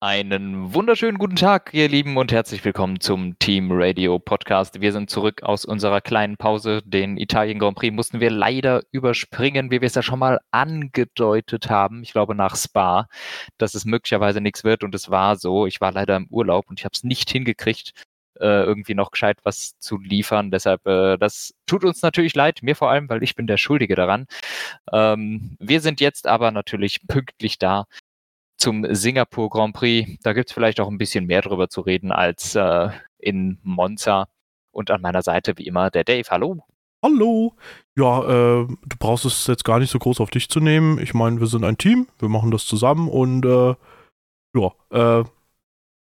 Einen wunderschönen guten Tag, ihr Lieben, und herzlich willkommen zum Team Radio Podcast. Wir sind zurück aus unserer kleinen Pause. Den Italien Grand Prix mussten wir leider überspringen, wie wir es ja schon mal angedeutet haben. Ich glaube nach Spa, dass es möglicherweise nichts wird. Und es war so. Ich war leider im Urlaub und ich habe es nicht hingekriegt, äh, irgendwie noch gescheit was zu liefern. Deshalb, äh, das tut uns natürlich leid, mir vor allem, weil ich bin der Schuldige daran. Ähm, wir sind jetzt aber natürlich pünktlich da zum Singapur Grand Prix. Da gibt es vielleicht auch ein bisschen mehr drüber zu reden als äh, in Monza. Und an meiner Seite wie immer der Dave. Hallo. Hallo. Ja, äh, du brauchst es jetzt gar nicht so groß auf dich zu nehmen. Ich meine, wir sind ein Team, wir machen das zusammen und äh, ja, äh,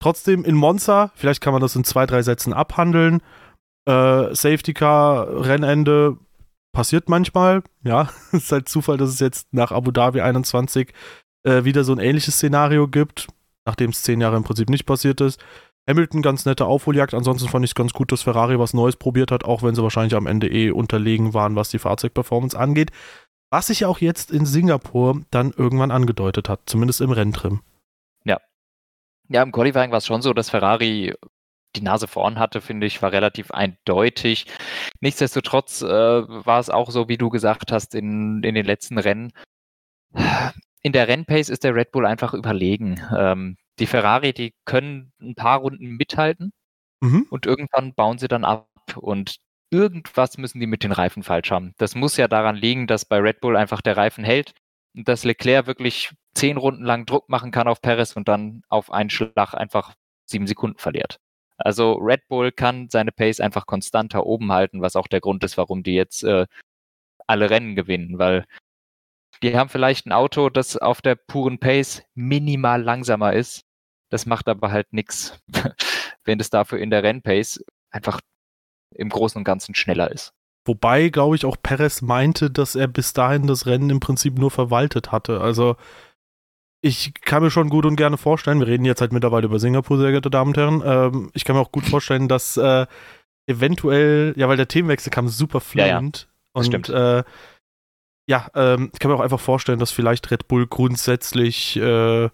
trotzdem in Monza, vielleicht kann man das in zwei, drei Sätzen abhandeln. Äh, Safety Car, Rennende passiert manchmal. Ja, es ist halt Zufall, dass es jetzt nach Abu Dhabi 21 äh, wieder so ein ähnliches Szenario gibt, nachdem es zehn Jahre im Prinzip nicht passiert ist. Hamilton ganz nette Aufholjagd. Ansonsten fand ich es ganz gut, dass Ferrari was Neues probiert hat, auch wenn sie wahrscheinlich am Ende eh unterlegen waren, was die Fahrzeugperformance angeht. Was sich ja auch jetzt in Singapur dann irgendwann angedeutet hat, zumindest im Renntrim. Ja. Ja, im Qualifying war es schon so, dass Ferrari die Nase vorn hatte, finde ich, war relativ eindeutig. Nichtsdestotrotz äh, war es auch so, wie du gesagt hast, in, in den letzten Rennen in der Rennpace ist der Red Bull einfach überlegen. Ähm, die Ferrari, die können ein paar Runden mithalten mhm. und irgendwann bauen sie dann ab und irgendwas müssen die mit den Reifen falsch haben. Das muss ja daran liegen, dass bei Red Bull einfach der Reifen hält und dass Leclerc wirklich zehn Runden lang Druck machen kann auf Perez und dann auf einen Schlag einfach sieben Sekunden verliert. Also Red Bull kann seine Pace einfach konstanter oben halten, was auch der Grund ist, warum die jetzt äh, alle Rennen gewinnen, weil die haben vielleicht ein Auto, das auf der puren Pace minimal langsamer ist. Das macht aber halt nichts, wenn es dafür in der Rennpace einfach im Großen und Ganzen schneller ist. Wobei, glaube ich, auch Perez meinte, dass er bis dahin das Rennen im Prinzip nur verwaltet hatte. Also ich kann mir schon gut und gerne vorstellen, wir reden jetzt halt mittlerweile über Singapur, sehr geehrte Damen und Herren, ähm, ich kann mir auch gut vorstellen, dass äh, eventuell, ja, weil der Themenwechsel kam super fluent ja, ja. und stimmt. Äh, ja, ähm, ich kann mir auch einfach vorstellen, dass vielleicht Red Bull grundsätzlich, äh,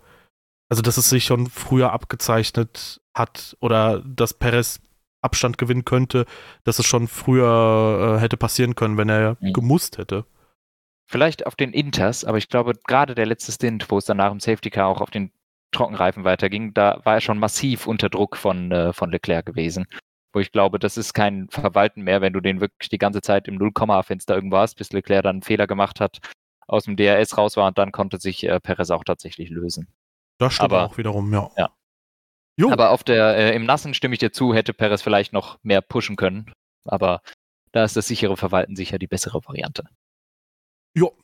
also dass es sich schon früher abgezeichnet hat oder dass Perez Abstand gewinnen könnte, dass es schon früher äh, hätte passieren können, wenn er mhm. gemusst hätte. Vielleicht auf den Inters, aber ich glaube, gerade der letzte Stint, wo es dann nach dem Safety Car auch auf den Trockenreifen weiterging, da war er schon massiv unter Druck von, äh, von Leclerc gewesen wo ich glaube, das ist kein Verwalten mehr, wenn du den wirklich die ganze Zeit im 0, Fenster irgendwo hast, bis Leclerc dann einen Fehler gemacht hat, aus dem DRS raus war und dann konnte sich äh, Perez auch tatsächlich lösen. Das stimmt Aber, auch wiederum, ja. ja. Jo. Aber auf der, äh, im Nassen stimme ich dir zu, hätte Perez vielleicht noch mehr pushen können. Aber da ist das sichere Verwalten sicher die bessere Variante. Jo.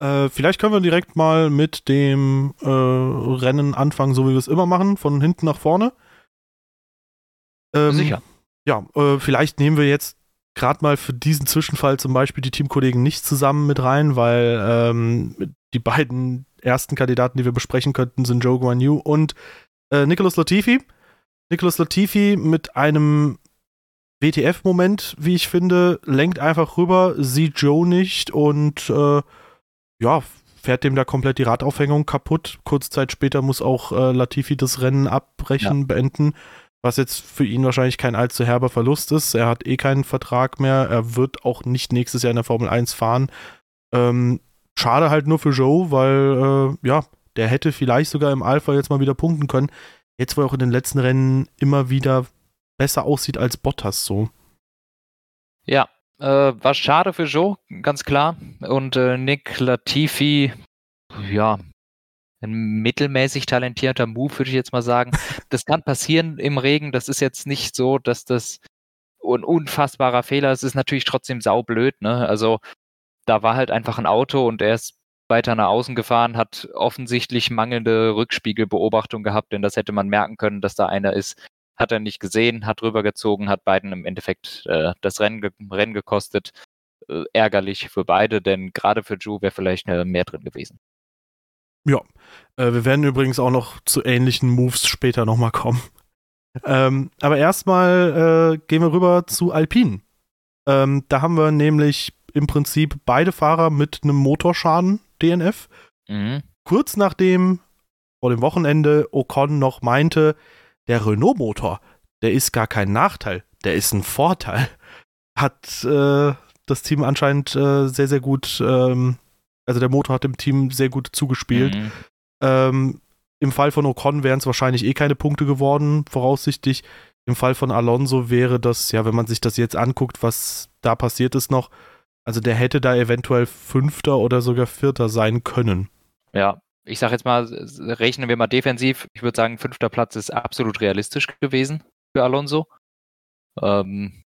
Äh, vielleicht können wir direkt mal mit dem äh, Rennen anfangen, so wie wir es immer machen, von hinten nach vorne. Ähm, sicher ja, äh, vielleicht nehmen wir jetzt gerade mal für diesen Zwischenfall zum Beispiel die Teamkollegen nicht zusammen mit rein, weil ähm, die beiden ersten Kandidaten, die wir besprechen könnten, sind Joe Guan Yu und äh, Nicholas Latifi. Nicholas Latifi mit einem WTF-Moment, wie ich finde, lenkt einfach rüber, sieht Joe nicht und äh, ja, fährt dem da komplett die Radaufhängung kaputt. Kurz Zeit später muss auch äh, Latifi das Rennen abbrechen, ja. beenden was jetzt für ihn wahrscheinlich kein allzu herber Verlust ist. Er hat eh keinen Vertrag mehr. Er wird auch nicht nächstes Jahr in der Formel 1 fahren. Ähm, schade halt nur für Joe, weil, äh, ja, der hätte vielleicht sogar im Alpha jetzt mal wieder punkten können. Jetzt, wo er auch in den letzten Rennen immer wieder besser aussieht als Bottas so. Ja, äh, war schade für Joe, ganz klar. Und äh, Nick Latifi, ja, ein mittelmäßig talentierter Move, würde ich jetzt mal sagen. Das kann passieren im Regen. Das ist jetzt nicht so, dass das ein unfassbarer Fehler ist. Es ist natürlich trotzdem saublöd. Ne? Also da war halt einfach ein Auto und er ist weiter nach außen gefahren, hat offensichtlich mangelnde Rückspiegelbeobachtung gehabt, denn das hätte man merken können, dass da einer ist. Hat er nicht gesehen, hat rübergezogen, hat beiden im Endeffekt äh, das Rennen, ge Rennen gekostet. Äh, ärgerlich für beide, denn gerade für Ju wäre vielleicht äh, mehr drin gewesen. Ja, äh, wir werden übrigens auch noch zu ähnlichen Moves später nochmal kommen. Ähm, aber erstmal äh, gehen wir rüber zu Alpine. Ähm, da haben wir nämlich im Prinzip beide Fahrer mit einem Motorschaden, DNF. Mhm. Kurz nachdem vor dem Wochenende Ocon noch meinte, der Renault-Motor, der ist gar kein Nachteil, der ist ein Vorteil. Hat äh, das Team anscheinend äh, sehr, sehr gut, ähm, also der Motor hat dem Team sehr gut zugespielt. Mhm. Ähm, Im Fall von Ocon wären es wahrscheinlich eh keine Punkte geworden, voraussichtlich. Im Fall von Alonso wäre das, ja, wenn man sich das jetzt anguckt, was da passiert ist noch, also der hätte da eventuell Fünfter oder sogar Vierter sein können. Ja, ich sage jetzt mal, rechnen wir mal defensiv. Ich würde sagen, fünfter Platz ist absolut realistisch gewesen für Alonso. Ähm,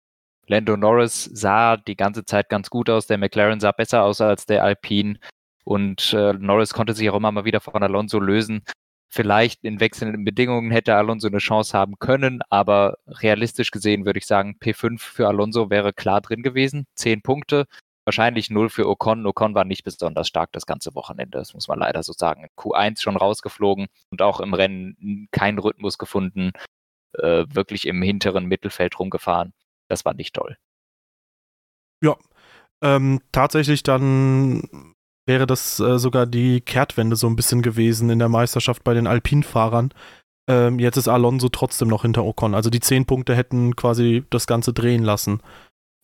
Lando Norris sah die ganze Zeit ganz gut aus. Der McLaren sah besser aus als der Alpine. Und äh, Norris konnte sich auch immer mal wieder von Alonso lösen. Vielleicht in wechselnden Bedingungen hätte Alonso eine Chance haben können, aber realistisch gesehen würde ich sagen, P5 für Alonso wäre klar drin gewesen. Zehn Punkte, wahrscheinlich null für Ocon. Ocon war nicht besonders stark das ganze Wochenende, das muss man leider so sagen. Q1 schon rausgeflogen und auch im Rennen keinen Rhythmus gefunden, äh, wirklich im hinteren Mittelfeld rumgefahren. Das war nicht toll. Ja, ähm, tatsächlich dann wäre das äh, sogar die Kehrtwende so ein bisschen gewesen in der Meisterschaft bei den Alpinfahrern. Ähm, jetzt ist Alonso trotzdem noch hinter Ocon. Also die zehn Punkte hätten quasi das Ganze drehen lassen,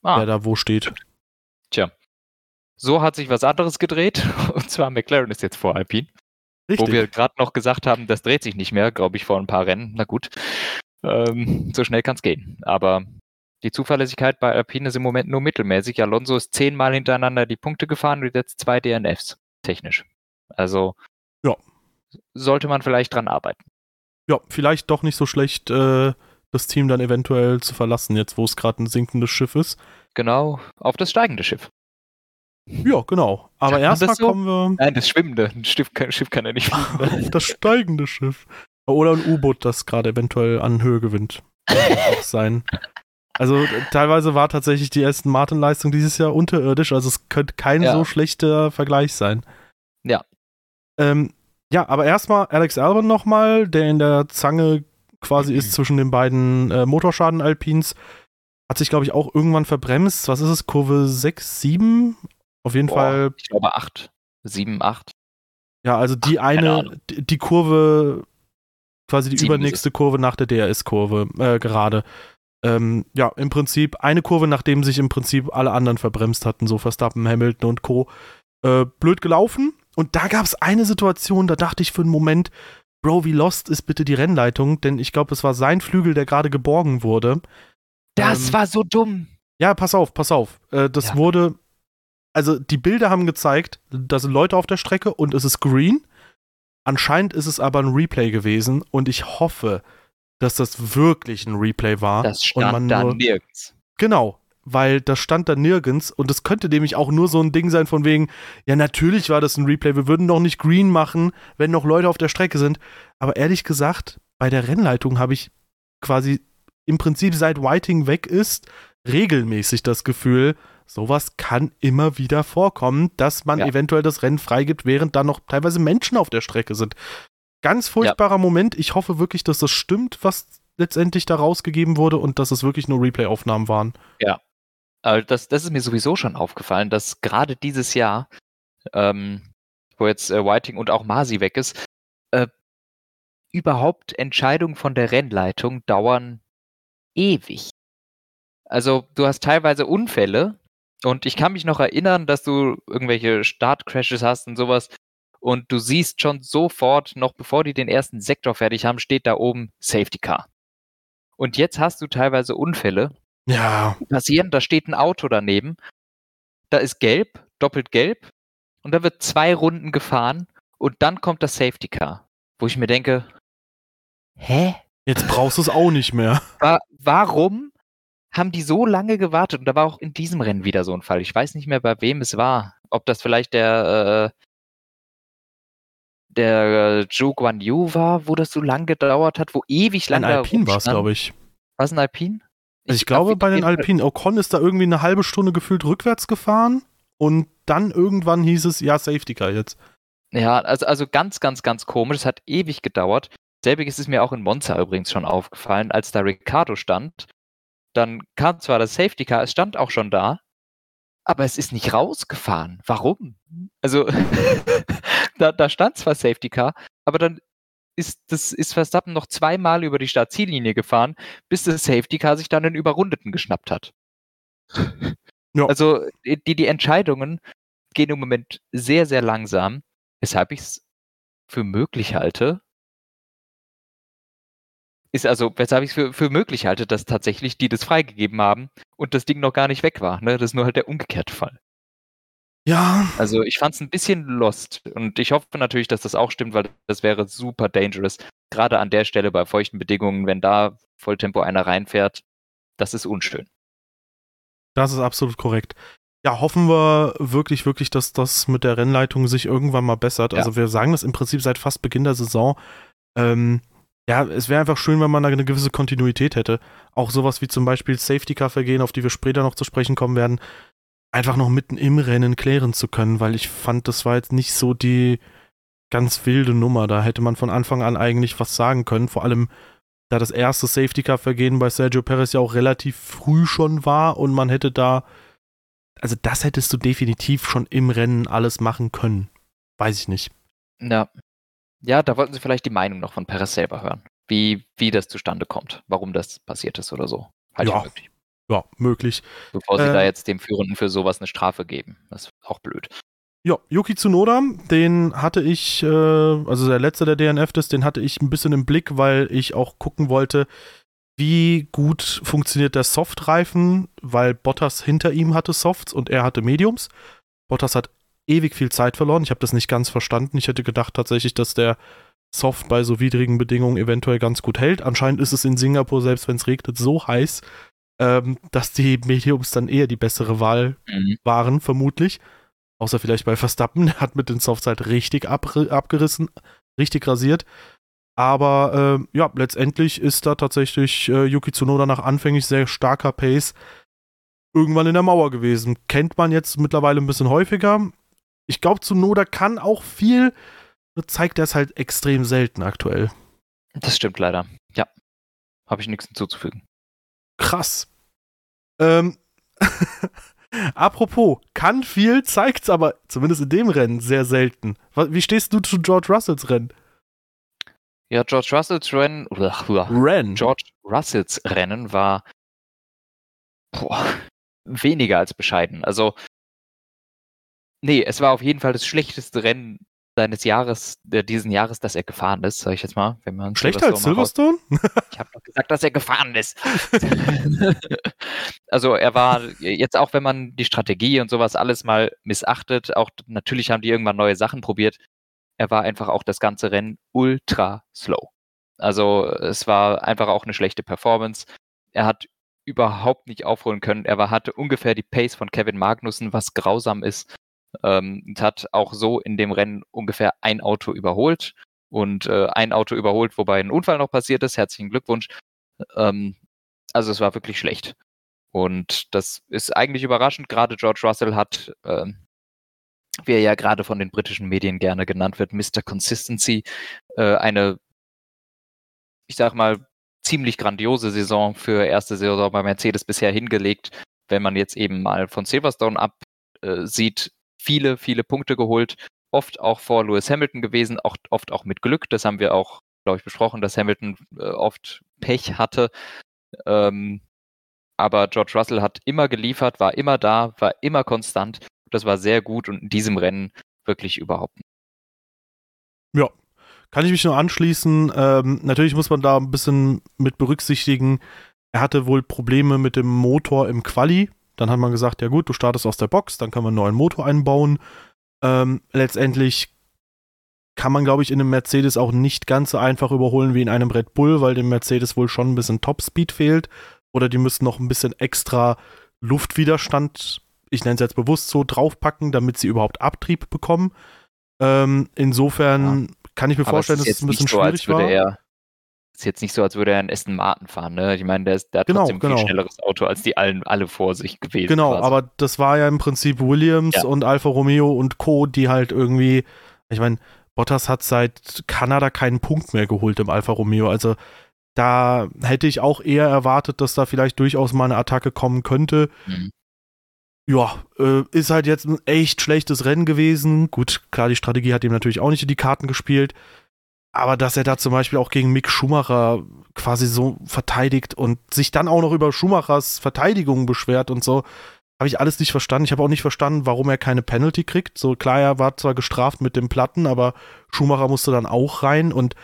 ah. wer da wo steht. Tja. So hat sich was anderes gedreht. Und zwar McLaren ist jetzt vor Alpine. Richtig. Wo wir gerade noch gesagt haben, das dreht sich nicht mehr, glaube ich, vor ein paar Rennen. Na gut. Ähm, so schnell kann es gehen. Aber die Zuverlässigkeit bei Alpine ist im Moment nur mittelmäßig. Alonso ist zehnmal hintereinander die Punkte gefahren und jetzt zwei DNFs, technisch. Also ja. sollte man vielleicht dran arbeiten. Ja, vielleicht doch nicht so schlecht, äh, das Team dann eventuell zu verlassen, jetzt wo es gerade ein sinkendes Schiff ist. Genau, auf das steigende Schiff. Ja, genau. Aber erstmal so? kommen wir. Nein, das schwimmende. Ein Schiff kann, Schiff kann er nicht fliegen. Das steigende Schiff. Oder ein U-Boot, das gerade eventuell an Höhe gewinnt. Kann auch sein. Also teilweise war tatsächlich die Aston Martin-Leistung dieses Jahr unterirdisch, also es könnte kein ja. so schlechter Vergleich sein. Ja. Ähm, ja, aber erstmal Alex Albon nochmal, der in der Zange quasi mhm. ist zwischen den beiden äh, Motorschaden-Alpins. Hat sich, glaube ich, auch irgendwann verbremst. Was ist es? Kurve 6, 7? Auf jeden Boah, Fall. Ich glaube 8. 7, 8. Ja, also die Ach, eine, die, die, Kurve, quasi die übernächste Kurve nach der DRS-Kurve, äh, gerade. Ähm, ja, im Prinzip eine Kurve, nachdem sich im Prinzip alle anderen verbremst hatten, so Verstappen, Hamilton und Co. Äh, blöd gelaufen. Und da gab es eine Situation, da dachte ich für einen Moment, Bro, wie lost ist bitte die Rennleitung? Denn ich glaube, es war sein Flügel, der gerade geborgen wurde. Das ähm, war so dumm. Ja, pass auf, pass auf. Äh, das ja. wurde. Also, die Bilder haben gezeigt, da sind Leute auf der Strecke und es ist green. Anscheinend ist es aber ein Replay gewesen und ich hoffe, dass das wirklich ein Replay war. Das stand und man da nur, nirgends. Genau, weil das stand da nirgends und es könnte nämlich auch nur so ein Ding sein von wegen, ja natürlich war das ein Replay, wir würden doch nicht green machen, wenn noch Leute auf der Strecke sind. Aber ehrlich gesagt, bei der Rennleitung habe ich quasi im Prinzip seit Whiting weg ist, regelmäßig das Gefühl, sowas kann immer wieder vorkommen, dass man ja. eventuell das Rennen freigibt, während da noch teilweise Menschen auf der Strecke sind. Ganz furchtbarer ja. Moment. Ich hoffe wirklich, dass das stimmt, was letztendlich da rausgegeben wurde und dass es wirklich nur Replay-Aufnahmen waren. Ja. Also das, das ist mir sowieso schon aufgefallen, dass gerade dieses Jahr, ähm, wo jetzt äh, Whiting und auch Masi weg ist, äh, überhaupt Entscheidungen von der Rennleitung dauern ewig. Also du hast teilweise Unfälle und ich kann mich noch erinnern, dass du irgendwelche Startcrashes hast und sowas, und du siehst schon sofort, noch bevor die den ersten Sektor fertig haben, steht da oben Safety Car. Und jetzt hast du teilweise Unfälle. Ja. Passieren, da steht ein Auto daneben. Da ist gelb, doppelt gelb. Und da wird zwei Runden gefahren. Und dann kommt das Safety Car. Wo ich mir denke, hä? Jetzt brauchst du es auch nicht mehr. War, warum haben die so lange gewartet? Und da war auch in diesem Rennen wieder so ein Fall. Ich weiß nicht mehr, bei wem es war. Ob das vielleicht der, äh, der Zhou Guan Yu war, wo das so lang gedauert hat, wo ewig lang. Ein Alpin war es, glaube ich. War es ein Alpin? Ich, ich glaube, bei den Alpinen, Ocon ist da irgendwie eine halbe Stunde gefühlt rückwärts gefahren und dann irgendwann hieß es, ja, Safety Car jetzt. Ja, also, also ganz, ganz, ganz komisch. Es hat ewig gedauert. Selbiges ist mir auch in Monza übrigens schon aufgefallen, als da Ricardo stand. Dann kam zwar das Safety Car, es stand auch schon da, aber es ist nicht rausgefahren. Warum? Also, da, da stand zwar Safety Car, aber dann ist, das ist Verstappen noch zweimal über die Startziellinie gefahren, bis das Safety Car sich dann den Überrundeten geschnappt hat. Ja. Also die, die Entscheidungen gehen im Moment sehr, sehr langsam, weshalb ich es für möglich halte, ist also, weshalb ich es für, für möglich halte, dass tatsächlich die das freigegeben haben und das Ding noch gar nicht weg war. Ne? Das ist nur halt der umgekehrte Fall. Ja. Also ich fand es ein bisschen lost und ich hoffe natürlich, dass das auch stimmt, weil das wäre super dangerous. Gerade an der Stelle bei feuchten Bedingungen, wenn da Volltempo einer reinfährt, das ist unschön. Das ist absolut korrekt. Ja, hoffen wir wirklich, wirklich, dass das mit der Rennleitung sich irgendwann mal bessert. Ja. Also wir sagen das im Prinzip seit fast Beginn der Saison. Ähm, ja, es wäre einfach schön, wenn man da eine gewisse Kontinuität hätte. Auch sowas wie zum Beispiel Safety Car Vergehen, auf die wir später noch zu sprechen kommen werden, einfach noch mitten im Rennen klären zu können, weil ich fand, das war jetzt nicht so die ganz wilde Nummer. Da hätte man von Anfang an eigentlich was sagen können. Vor allem, da das erste Safety Car Vergehen bei Sergio Perez ja auch relativ früh schon war und man hätte da, also das hättest du definitiv schon im Rennen alles machen können. Weiß ich nicht. Ja. Ja, da wollten sie vielleicht die Meinung noch von Perez selber hören. Wie, wie das zustande kommt, warum das passiert ist oder so. Halt ja, möglich. Ja, möglich. Bevor sie äh, da jetzt dem Führenden für sowas eine Strafe geben. Das ist auch blöd. Ja, Yuki Tsunoda, den hatte ich, äh, also der letzte der DNF ist, den hatte ich ein bisschen im Blick, weil ich auch gucken wollte, wie gut funktioniert der Softreifen, weil Bottas hinter ihm hatte Softs und er hatte Mediums. Bottas hat ewig viel Zeit verloren. Ich habe das nicht ganz verstanden. Ich hätte gedacht tatsächlich, dass der Soft bei so widrigen Bedingungen eventuell ganz gut hält. Anscheinend ist es in Singapur, selbst wenn es regnet, so heiß, ähm, dass die Mediums dann eher die bessere Wahl mhm. waren, vermutlich. Außer vielleicht bei Verstappen, der hat mit den Softs halt richtig ab, abgerissen, richtig rasiert. Aber äh, ja, letztendlich ist da tatsächlich äh, Yuki Tsunoda nach anfänglich sehr starker Pace irgendwann in der Mauer gewesen. Kennt man jetzt mittlerweile ein bisschen häufiger. Ich glaube, Tsunoda kann auch viel, nur zeigt er es halt extrem selten aktuell. Das stimmt leider. Ja. Habe ich nichts hinzuzufügen. Krass. Ähm. Apropos, kann viel, zeigt's aber zumindest in dem Rennen sehr selten. Wie stehst du zu George Russells Rennen? Ja, George Russells Rennen, Rennen. George Russells Rennen war boah, weniger als bescheiden. Also, nee, es war auf jeden Fall das schlechteste Rennen seines Jahres, äh, diesen Jahres, dass er gefahren ist, sag ich jetzt mal. Wenn man Schlechter als Silverstone? ich habe doch gesagt, dass er gefahren ist. also er war jetzt auch, wenn man die Strategie und sowas alles mal missachtet, auch natürlich haben die irgendwann neue Sachen probiert. Er war einfach auch das ganze Rennen ultra slow. Also es war einfach auch eine schlechte Performance. Er hat überhaupt nicht aufholen können. Er war, hatte ungefähr die Pace von Kevin Magnussen, was grausam ist ähm, und hat auch so in dem Rennen ungefähr ein Auto überholt und äh, ein Auto überholt, wobei ein Unfall noch passiert ist. Herzlichen Glückwunsch. Ähm, also es war wirklich schlecht. Und das ist eigentlich überraschend. Gerade George Russell hat, äh, wie er ja gerade von den britischen Medien gerne genannt wird, Mr. Consistency, äh, eine, ich sag mal, ziemlich grandiose Saison für erste Saison bei Mercedes bisher hingelegt. Wenn man jetzt eben mal von Silverstone ab äh, sieht, viele, viele Punkte geholt, oft auch vor Lewis Hamilton gewesen, auch, oft auch mit Glück. Das haben wir auch, glaube ich, besprochen, dass Hamilton äh, oft Pech hatte. Ähm, aber George Russell hat immer geliefert, war immer da, war immer konstant. Das war sehr gut und in diesem Rennen wirklich überhaupt nicht. Ja, kann ich mich nur anschließen. Ähm, natürlich muss man da ein bisschen mit berücksichtigen. Er hatte wohl Probleme mit dem Motor im Quali. Dann hat man gesagt, ja gut, du startest aus der Box, dann kann man einen neuen Motor einbauen. Ähm, letztendlich kann man, glaube ich, in einem Mercedes auch nicht ganz so einfach überholen wie in einem Red Bull, weil dem Mercedes wohl schon ein bisschen Topspeed fehlt. Oder die müssen noch ein bisschen extra Luftwiderstand, ich nenne es jetzt bewusst so, draufpacken, damit sie überhaupt Abtrieb bekommen. Ähm, insofern ja. kann ich mir Aber vorstellen, dass es ein bisschen so, schwierig war. Ist jetzt nicht so, als würde er einen Aston Martin fahren. Ne? Ich meine, der, ist, der hat genau, trotzdem genau. viel schnelleres Auto als die allen, alle vor sich gewesen. Genau, quasi. aber das war ja im Prinzip Williams ja. und Alfa Romeo und Co., die halt irgendwie, ich meine, Bottas hat seit Kanada keinen Punkt mehr geholt im Alfa Romeo. Also da hätte ich auch eher erwartet, dass da vielleicht durchaus mal eine Attacke kommen könnte. Mhm. Ja, äh, ist halt jetzt ein echt schlechtes Rennen gewesen. Gut, klar, die Strategie hat ihm natürlich auch nicht in die Karten gespielt. Aber dass er da zum Beispiel auch gegen Mick Schumacher quasi so verteidigt und sich dann auch noch über Schumachers Verteidigung beschwert und so, habe ich alles nicht verstanden. Ich habe auch nicht verstanden, warum er keine Penalty kriegt. So klar, er war zwar gestraft mit dem Platten, aber Schumacher musste dann auch rein und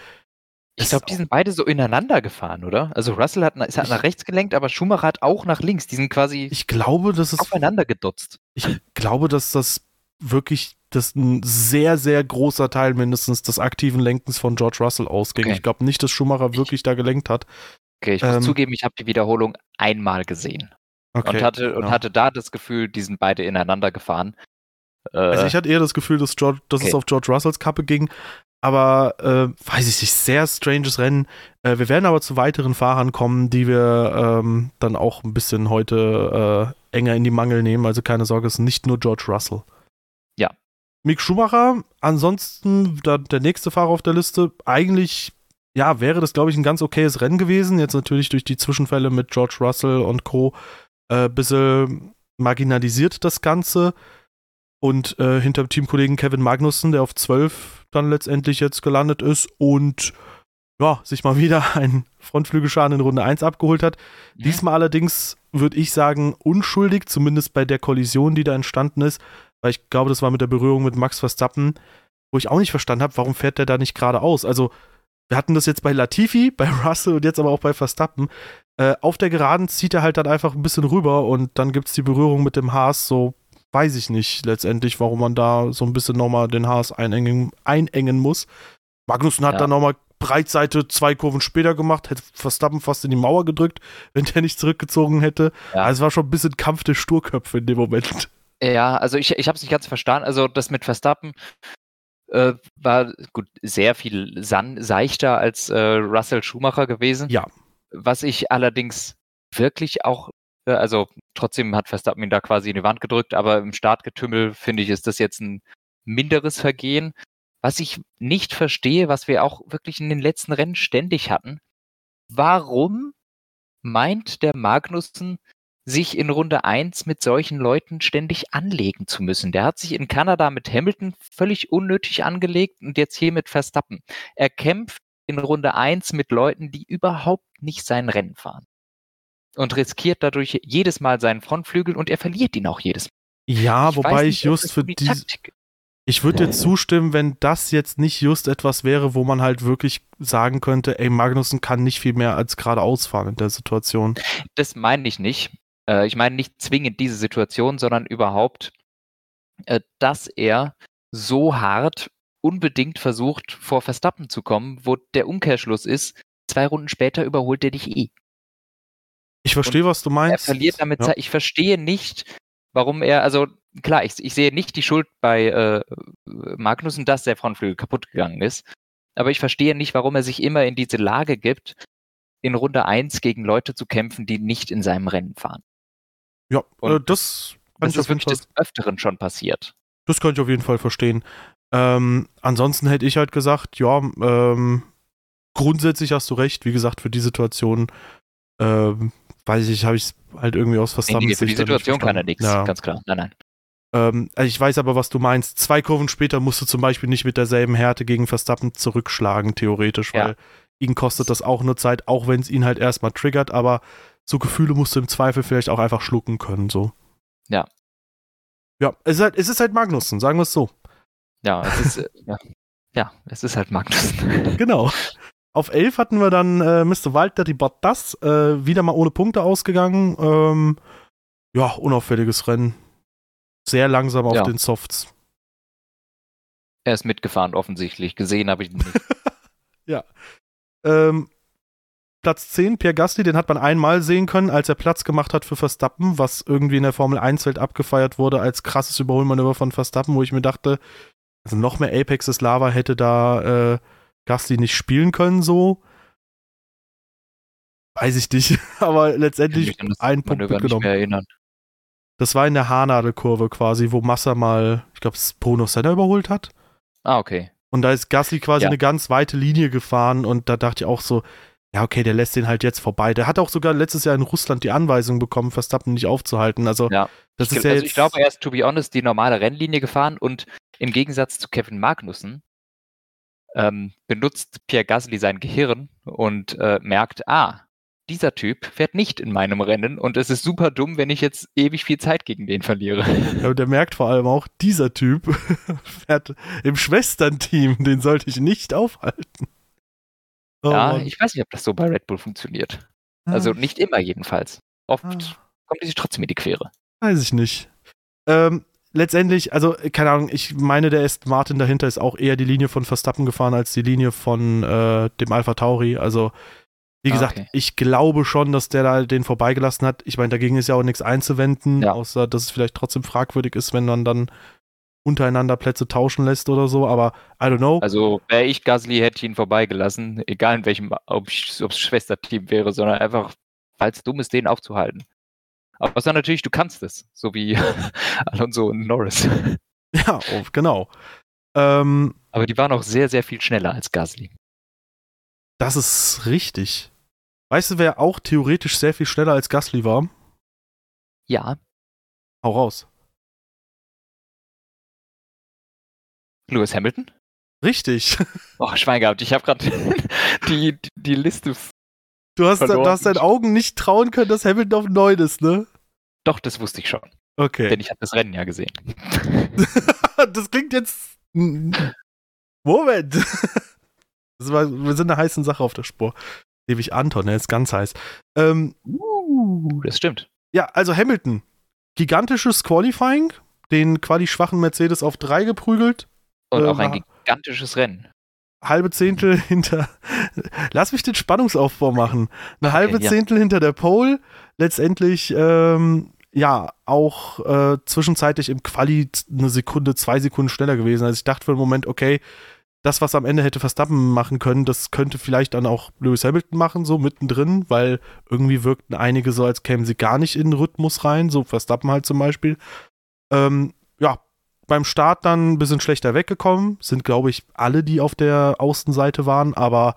ich glaube, die sind beide so ineinander gefahren, oder? Also Russell hat, ist halt nach rechts gelenkt, aber Schumacher hat auch nach links. Die sind quasi ich glaube, das ist, aufeinander gedotzt. Ich glaube, dass das wirklich das ein sehr, sehr großer Teil mindestens des aktiven Lenkens von George Russell ausging. Okay. Ich glaube nicht, dass Schumacher wirklich da gelenkt hat. Okay, ich muss ähm, zugeben, ich habe die Wiederholung einmal gesehen. Okay, und hatte, und hatte da das Gefühl, die sind beide ineinander gefahren. Äh, also ich hatte eher das Gefühl, dass, George, dass okay. es auf George Russells Kappe ging. Aber äh, weiß ich nicht, sehr stranges Rennen. Äh, wir werden aber zu weiteren Fahrern kommen, die wir ähm, dann auch ein bisschen heute äh, enger in die Mangel nehmen. Also keine Sorge, es ist nicht nur George Russell. Mick Schumacher, ansonsten da, der nächste Fahrer auf der Liste, eigentlich ja, wäre das, glaube ich, ein ganz okayes Rennen gewesen. Jetzt natürlich durch die Zwischenfälle mit George Russell und Co äh, bisschen marginalisiert das Ganze. Und äh, hinter dem Teamkollegen Kevin Magnussen, der auf 12 dann letztendlich jetzt gelandet ist und ja, sich mal wieder einen Frontflügelschaden in Runde 1 abgeholt hat. Ja. Diesmal allerdings würde ich sagen, unschuldig, zumindest bei der Kollision, die da entstanden ist, weil ich glaube, das war mit der Berührung mit Max Verstappen, wo ich auch nicht verstanden habe, warum fährt der da nicht geradeaus? Also, wir hatten das jetzt bei Latifi, bei Russell und jetzt aber auch bei Verstappen. Äh, auf der Geraden zieht er halt dann einfach ein bisschen rüber und dann gibt es die Berührung mit dem Haas. So weiß ich nicht letztendlich, warum man da so ein bisschen nochmal den Haas einengen, einengen muss. Magnussen hat ja. dann nochmal Breitseite zwei Kurven später gemacht, hätte Verstappen fast in die Mauer gedrückt, wenn der nicht zurückgezogen hätte. Ja. Also es war schon ein bisschen Kampf der Sturköpfe in dem Moment. Ja, also ich, ich habe es nicht ganz verstanden. Also das mit Verstappen äh, war gut sehr viel san seichter als äh, Russell Schumacher gewesen. Ja. Was ich allerdings wirklich auch, äh, also trotzdem hat Verstappen ihn da quasi in die Wand gedrückt, aber im Startgetümmel finde ich, ist das jetzt ein minderes Vergehen. Was ich nicht verstehe, was wir auch wirklich in den letzten Rennen ständig hatten, warum meint der Magnussen, sich in Runde 1 mit solchen Leuten ständig anlegen zu müssen. Der hat sich in Kanada mit Hamilton völlig unnötig angelegt und jetzt hier mit Verstappen. Er kämpft in Runde 1 mit Leuten, die überhaupt nicht sein Rennen fahren. Und riskiert dadurch jedes Mal seinen Frontflügel und er verliert ihn auch jedes Mal. Ja, ich wobei nicht, ich just für die Taktik ich würde dir zustimmen, wenn das jetzt nicht just etwas wäre, wo man halt wirklich sagen könnte, ey, Magnussen kann nicht viel mehr als geradeaus fahren in der Situation. Das meine ich nicht. Äh, ich meine nicht zwingend diese Situation, sondern überhaupt, äh, dass er so hart unbedingt versucht, vor Verstappen zu kommen, wo der Umkehrschluss ist, zwei Runden später überholt er dich eh. Ich verstehe, was du meinst. Er verliert damit ja. Zeit. Ich verstehe nicht, warum er, also klar, ich, ich sehe nicht die Schuld bei äh, Magnussen, dass der Frontflügel kaputt gegangen ist. Aber ich verstehe nicht, warum er sich immer in diese Lage gibt, in Runde 1 gegen Leute zu kämpfen, die nicht in seinem Rennen fahren. Ja, äh, das, das ist wirklich des Öfteren schon passiert. Das könnte ich auf jeden Fall verstehen. Ähm, ansonsten hätte ich halt gesagt, ja, ähm, grundsätzlich hast du recht. Wie gesagt, für die Situation, ähm, weiß ich, habe ich es halt irgendwie aus Verstappen. Nee, für die Situation kann er nichts, ja. ganz klar. Nein, nein. Ähm, also ich weiß aber, was du meinst. Zwei Kurven später musst du zum Beispiel nicht mit derselben Härte gegen Verstappen zurückschlagen, theoretisch, weil ja. ihn kostet das auch nur Zeit, auch wenn es ihn halt erstmal triggert, aber so Gefühle musst du im Zweifel vielleicht auch einfach schlucken können, so. Ja. Ja, es ist halt, es ist halt Magnussen, sagen wir es so. Ja, es ist, äh, ja. ja, es ist halt Magnussen. genau. Auf 11 hatten wir dann äh, Mr. Walter die Bottas, äh, wieder mal ohne Punkte ausgegangen. Ähm, ja, unauffälliges Rennen. Sehr langsam auf ja. den Softs. Er ist mitgefahren, offensichtlich. Gesehen habe ich ihn nicht. ja. Ähm, Platz 10, Pierre Gasly, den hat man einmal sehen können, als er Platz gemacht hat für Verstappen, was irgendwie in der Formel 1-Welt abgefeiert wurde als krasses Überholmanöver von Verstappen, wo ich mir dachte, also noch mehr Apexes Lava hätte da äh, Gasly nicht spielen können, so. Weiß ich nicht, aber letztendlich ein Punkt mitgenommen. Das war in der Haarnadelkurve quasi, wo Massa mal, ich glaube, Bruno Senna überholt hat. Ah, okay. Und da ist Gasly quasi ja. eine ganz weite Linie gefahren und da dachte ich auch so, ja, okay, der lässt den halt jetzt vorbei. Der hat auch sogar letztes Jahr in Russland die Anweisung bekommen, Verstappen nicht aufzuhalten. Also, ja. das ich, ist ja also jetzt ich glaube, er ist, to be honest, die normale Rennlinie gefahren und im Gegensatz zu Kevin Magnussen ähm, benutzt Pierre Gasly sein Gehirn und äh, merkt, ah, dieser Typ fährt nicht in meinem Rennen und es ist super dumm, wenn ich jetzt ewig viel Zeit gegen den verliere. Ja, und der merkt vor allem auch, dieser Typ fährt im Schwesternteam, den sollte ich nicht aufhalten. Oh, ja, Mann. ich weiß nicht, ob das so bei Red Bull funktioniert. Also ah. nicht immer jedenfalls. Oft ah. kommt die sich trotzdem in die Quere. Weiß ich nicht. Ähm, letztendlich, also keine Ahnung, ich meine, der Aston Martin dahinter ist auch eher die Linie von Verstappen gefahren als die Linie von äh, dem Alpha Tauri. Also wie ah, gesagt, okay. ich glaube schon, dass der da den vorbeigelassen hat. Ich meine, dagegen ist ja auch nichts einzuwenden, ja. außer dass es vielleicht trotzdem fragwürdig ist, wenn man dann untereinander Plätze tauschen lässt oder so, aber I don't know. Also wäre ich Gasly, hätte ich ihn vorbeigelassen, egal in welchem, ob es Schwesterteam wäre, sondern einfach, weil es dumm ist, den aufzuhalten. Aber was dann natürlich, du kannst es, so wie Alonso und Norris. Ja, genau. Ähm, aber die waren auch sehr, sehr viel schneller als Gasly. Das ist richtig. Weißt du, wer auch theoretisch sehr viel schneller als Gasly war? Ja. Hau raus. Lewis Hamilton? Richtig. Oh, Schwein gehabt. Ich habe gerade die, die Liste. Du hast, du hast deinen Augen nicht trauen können, dass Hamilton auf 9 ist, ne? Doch, das wusste ich schon. Okay. Denn ich habe das Rennen ja gesehen. das klingt jetzt. Moment. War, wir sind einer heißen Sache auf der Spur. Ewig Anton, er ist ganz heiß. Ähm, uh, das stimmt. Ja, also Hamilton. Gigantisches Qualifying, den quali-schwachen Mercedes auf drei geprügelt. Und äh, auch ein gigantisches Rennen. Halbe Zehntel hinter. Lass mich den Spannungsaufbau machen. Eine halbe okay, Zehntel ja. hinter der Pole. Letztendlich, ähm, ja, auch äh, zwischenzeitlich im Quali eine Sekunde, zwei Sekunden schneller gewesen. Also ich dachte für einen Moment, okay, das, was am Ende hätte Verstappen machen können, das könnte vielleicht dann auch Lewis Hamilton machen, so mittendrin, weil irgendwie wirkten einige so, als kämen sie gar nicht in den Rhythmus rein, so Verstappen halt zum Beispiel. Ähm, ja, beim Start dann ein bisschen schlechter weggekommen, sind, glaube ich, alle, die auf der Außenseite waren, aber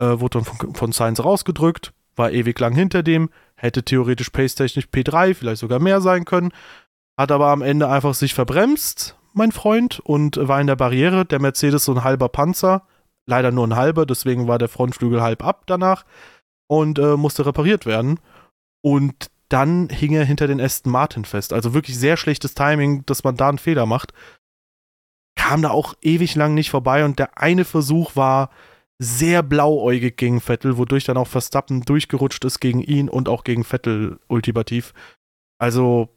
äh, wurde dann von, von Sainz rausgedrückt, war ewig lang hinter dem, hätte theoretisch pace-technisch P3, vielleicht sogar mehr sein können, hat aber am Ende einfach sich verbremst, mein Freund, und war in der Barriere. Der Mercedes so ein halber Panzer, leider nur ein halber, deswegen war der Frontflügel halb ab danach und äh, musste repariert werden. Und dann hing er hinter den Aston Martin fest. Also wirklich sehr schlechtes Timing, dass man da einen Fehler macht. Kam da auch ewig lang nicht vorbei und der eine Versuch war sehr blauäugig gegen Vettel, wodurch dann auch Verstappen durchgerutscht ist gegen ihn und auch gegen Vettel ultimativ. Also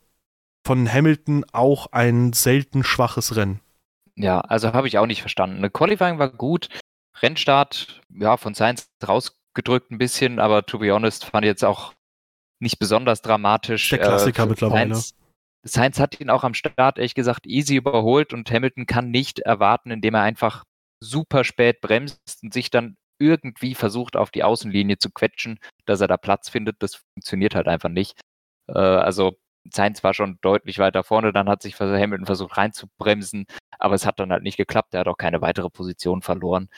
von Hamilton auch ein selten schwaches Rennen. Ja, also habe ich auch nicht verstanden. Eine Qualifying war gut. Rennstart, ja, von Sainz rausgedrückt ein bisschen, aber to be honest, fand ich jetzt auch nicht besonders dramatisch. Der Klassiker äh, mittlerweile. Sainz, Sainz hat ihn auch am Start, ehrlich gesagt, easy überholt und Hamilton kann nicht erwarten, indem er einfach super spät bremst und sich dann irgendwie versucht, auf die Außenlinie zu quetschen, dass er da Platz findet. Das funktioniert halt einfach nicht. Äh, also Sainz war schon deutlich weiter vorne, dann hat sich Hamilton versucht reinzubremsen, aber es hat dann halt nicht geklappt. Er hat auch keine weitere Position verloren.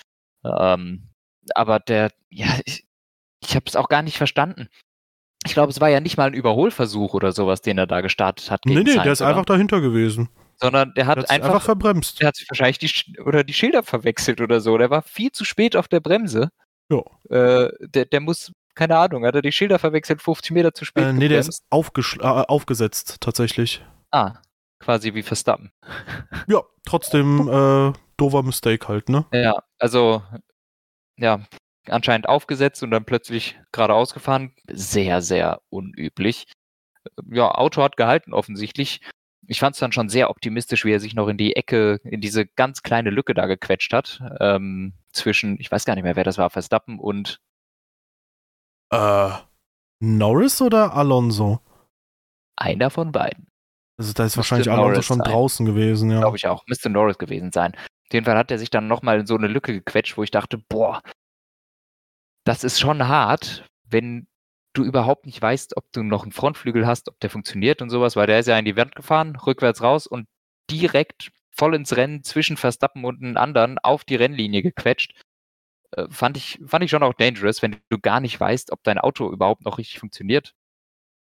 Ähm, aber der, ja, ich, ich habe es auch gar nicht verstanden. Ich glaube, es war ja nicht mal ein Überholversuch oder sowas, den er da gestartet hat. Nee, nee, Sainz, der ist oder? einfach dahinter gewesen. Sondern der hat einfach, einfach, verbremst. Der hat sich wahrscheinlich die, oder die Schilder verwechselt oder so. Der war viel zu spät auf der Bremse. Ja. Äh, der, der muss keine Ahnung, hat er die Schilder verwechselt, 50 Meter zu spät? Äh, nee, der ist äh, aufgesetzt, tatsächlich. Ah, quasi wie Verstappen. Ja, trotzdem äh, doofer Mistake halt, ne? Ja, also, ja, anscheinend aufgesetzt und dann plötzlich geradeaus gefahren. Sehr, sehr unüblich. Ja, Auto hat gehalten offensichtlich. Ich fand es dann schon sehr optimistisch, wie er sich noch in die Ecke, in diese ganz kleine Lücke da gequetscht hat. Ähm, zwischen, ich weiß gar nicht mehr, wer das war, Verstappen und äh, Norris oder Alonso? Einer von beiden. Also da ist Müsste wahrscheinlich Alonso Norris schon sein. draußen gewesen, ja. Glaube ich auch. Müsste Norris gewesen sein. Auf jeden Fall hat er sich dann nochmal in so eine Lücke gequetscht, wo ich dachte, boah, das ist schon hart, wenn du überhaupt nicht weißt, ob du noch einen Frontflügel hast, ob der funktioniert und sowas, weil der ist ja in die Wand gefahren, rückwärts raus und direkt voll ins Rennen zwischen Verstappen und einem anderen auf die Rennlinie gequetscht. Äh, fand, ich, fand ich schon auch dangerous, wenn du gar nicht weißt, ob dein Auto überhaupt noch richtig funktioniert.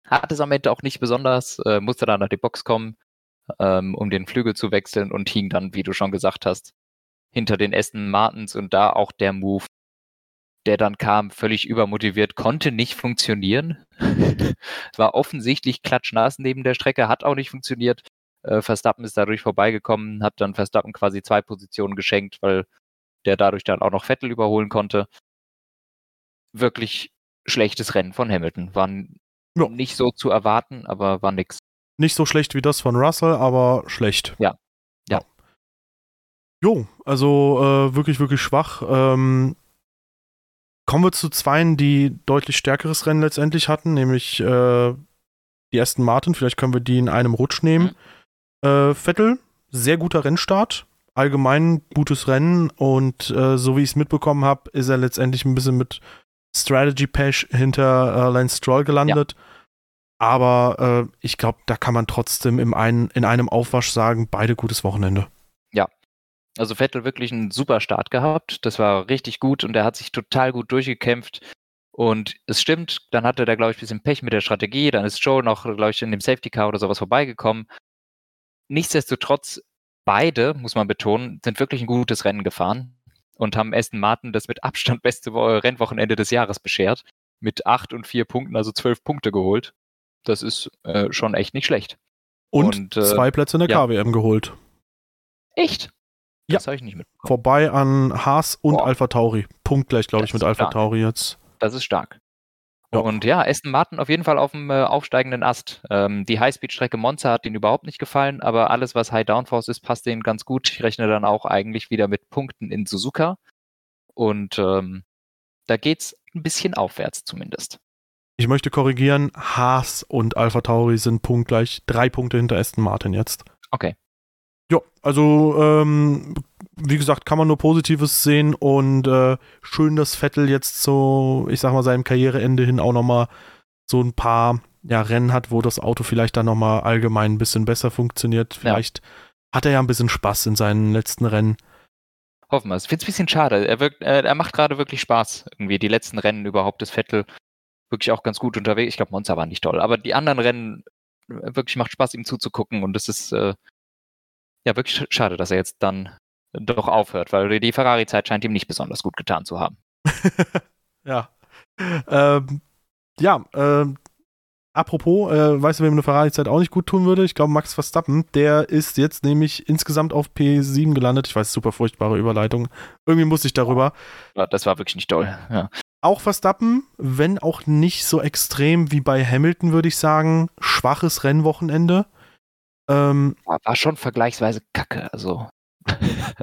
Hat es am Ende auch nicht besonders, äh, musste dann nach die Box kommen, ähm, um den Flügel zu wechseln und hing dann, wie du schon gesagt hast, hinter den Aston Martins und da auch der Move, der dann kam, völlig übermotiviert, konnte nicht funktionieren. es war offensichtlich klatschnass neben der Strecke, hat auch nicht funktioniert. Äh, Verstappen ist dadurch vorbeigekommen, hat dann Verstappen quasi zwei Positionen geschenkt, weil der dadurch dann auch noch Vettel überholen konnte. Wirklich schlechtes Rennen von Hamilton. War ja. nicht so zu erwarten, aber war nix. Nicht so schlecht wie das von Russell, aber schlecht. Ja. Ja. Jo, also äh, wirklich, wirklich schwach. Ähm, kommen wir zu zweien, die deutlich stärkeres Rennen letztendlich hatten, nämlich äh, die Aston Martin. Vielleicht können wir die in einem Rutsch nehmen. Mhm. Äh, Vettel, sehr guter Rennstart. Allgemein gutes Rennen und äh, so wie ich es mitbekommen habe, ist er letztendlich ein bisschen mit Strategy Pash hinter äh, Lance Stroll gelandet. Ja. Aber äh, ich glaube, da kann man trotzdem im einen, in einem Aufwasch sagen, beide gutes Wochenende. Also Vettel wirklich einen super Start gehabt. Das war richtig gut und er hat sich total gut durchgekämpft. Und es stimmt, dann hatte er, glaube ich, ein bisschen Pech mit der Strategie. Dann ist Joe noch, glaube ich, in dem Safety Car oder sowas vorbeigekommen. Nichtsdestotrotz, beide, muss man betonen, sind wirklich ein gutes Rennen gefahren und haben Aston Martin das mit Abstand beste Rennwochenende des Jahres beschert. Mit acht und vier Punkten, also zwölf Punkte geholt. Das ist äh, schon echt nicht schlecht. Und, und äh, zwei Plätze in der ja. KWM geholt. Echt? Das ja. habe ich nicht mitbekommen. Vorbei an Haas und Boah. Alpha Tauri. Punktgleich, glaube ich, mit Alpha stark. Tauri jetzt. Das ist stark. Ja. Und ja, Aston Martin auf jeden Fall auf dem äh, aufsteigenden Ast. Ähm, die Highspeed-Strecke Monza hat ihnen überhaupt nicht gefallen, aber alles, was High Downforce ist, passt denen ganz gut. Ich rechne dann auch eigentlich wieder mit Punkten in Suzuka. Und ähm, da es ein bisschen aufwärts zumindest. Ich möchte korrigieren, Haas und Alpha Tauri sind punktgleich, drei Punkte hinter Aston Martin jetzt. Okay. Ja, also ähm, wie gesagt, kann man nur Positives sehen und äh, schön, dass Vettel jetzt so, ich sag mal, seinem Karriereende hin auch nochmal so ein paar ja, Rennen hat, wo das Auto vielleicht dann nochmal allgemein ein bisschen besser funktioniert. Vielleicht ja. hat er ja ein bisschen Spaß in seinen letzten Rennen. Hoffen wir es. Ich finde es ein bisschen schade. Er, wirkt, äh, er macht gerade wirklich Spaß. Irgendwie die letzten Rennen überhaupt des Vettel wirklich auch ganz gut unterwegs. Ich glaube, Monza war nicht toll, aber die anderen Rennen äh, wirklich macht Spaß, ihm zuzugucken und es ist äh, ja wirklich schade, dass er jetzt dann doch aufhört, weil die Ferrari-Zeit scheint ihm nicht besonders gut getan zu haben. ja. Ähm, ja, ähm, apropos, äh, weißt du, wem eine Ferrari-Zeit auch nicht gut tun würde? Ich glaube, Max Verstappen, der ist jetzt nämlich insgesamt auf P7 gelandet. Ich weiß, super furchtbare Überleitung. Irgendwie musste ich darüber. Ja, das war wirklich nicht toll. Ja. Auch Verstappen, wenn auch nicht so extrem wie bei Hamilton, würde ich sagen. Schwaches Rennwochenende. Ähm, war schon vergleichsweise kacke, also.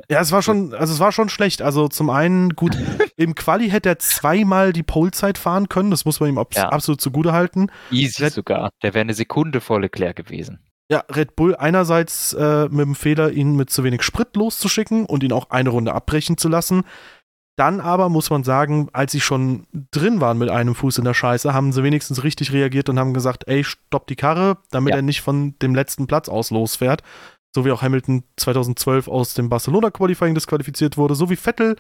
Ja, es war schon, also es war schon schlecht. Also zum einen, gut, im Quali hätte er zweimal die Polezeit fahren können, das muss man ihm ab ja. absolut zugute halten. Easy Red, sogar. Der wäre eine Sekunde vor Leclerc gewesen. Ja, Red Bull einerseits äh, mit dem Fehler, ihn mit zu wenig Sprit loszuschicken und ihn auch eine Runde abbrechen zu lassen. Dann aber muss man sagen, als sie schon drin waren mit einem Fuß in der Scheiße, haben sie wenigstens richtig reagiert und haben gesagt, ey, stopp die Karre, damit ja. er nicht von dem letzten Platz aus losfährt so wie auch Hamilton 2012 aus dem Barcelona-Qualifying disqualifiziert wurde, so wie Vettel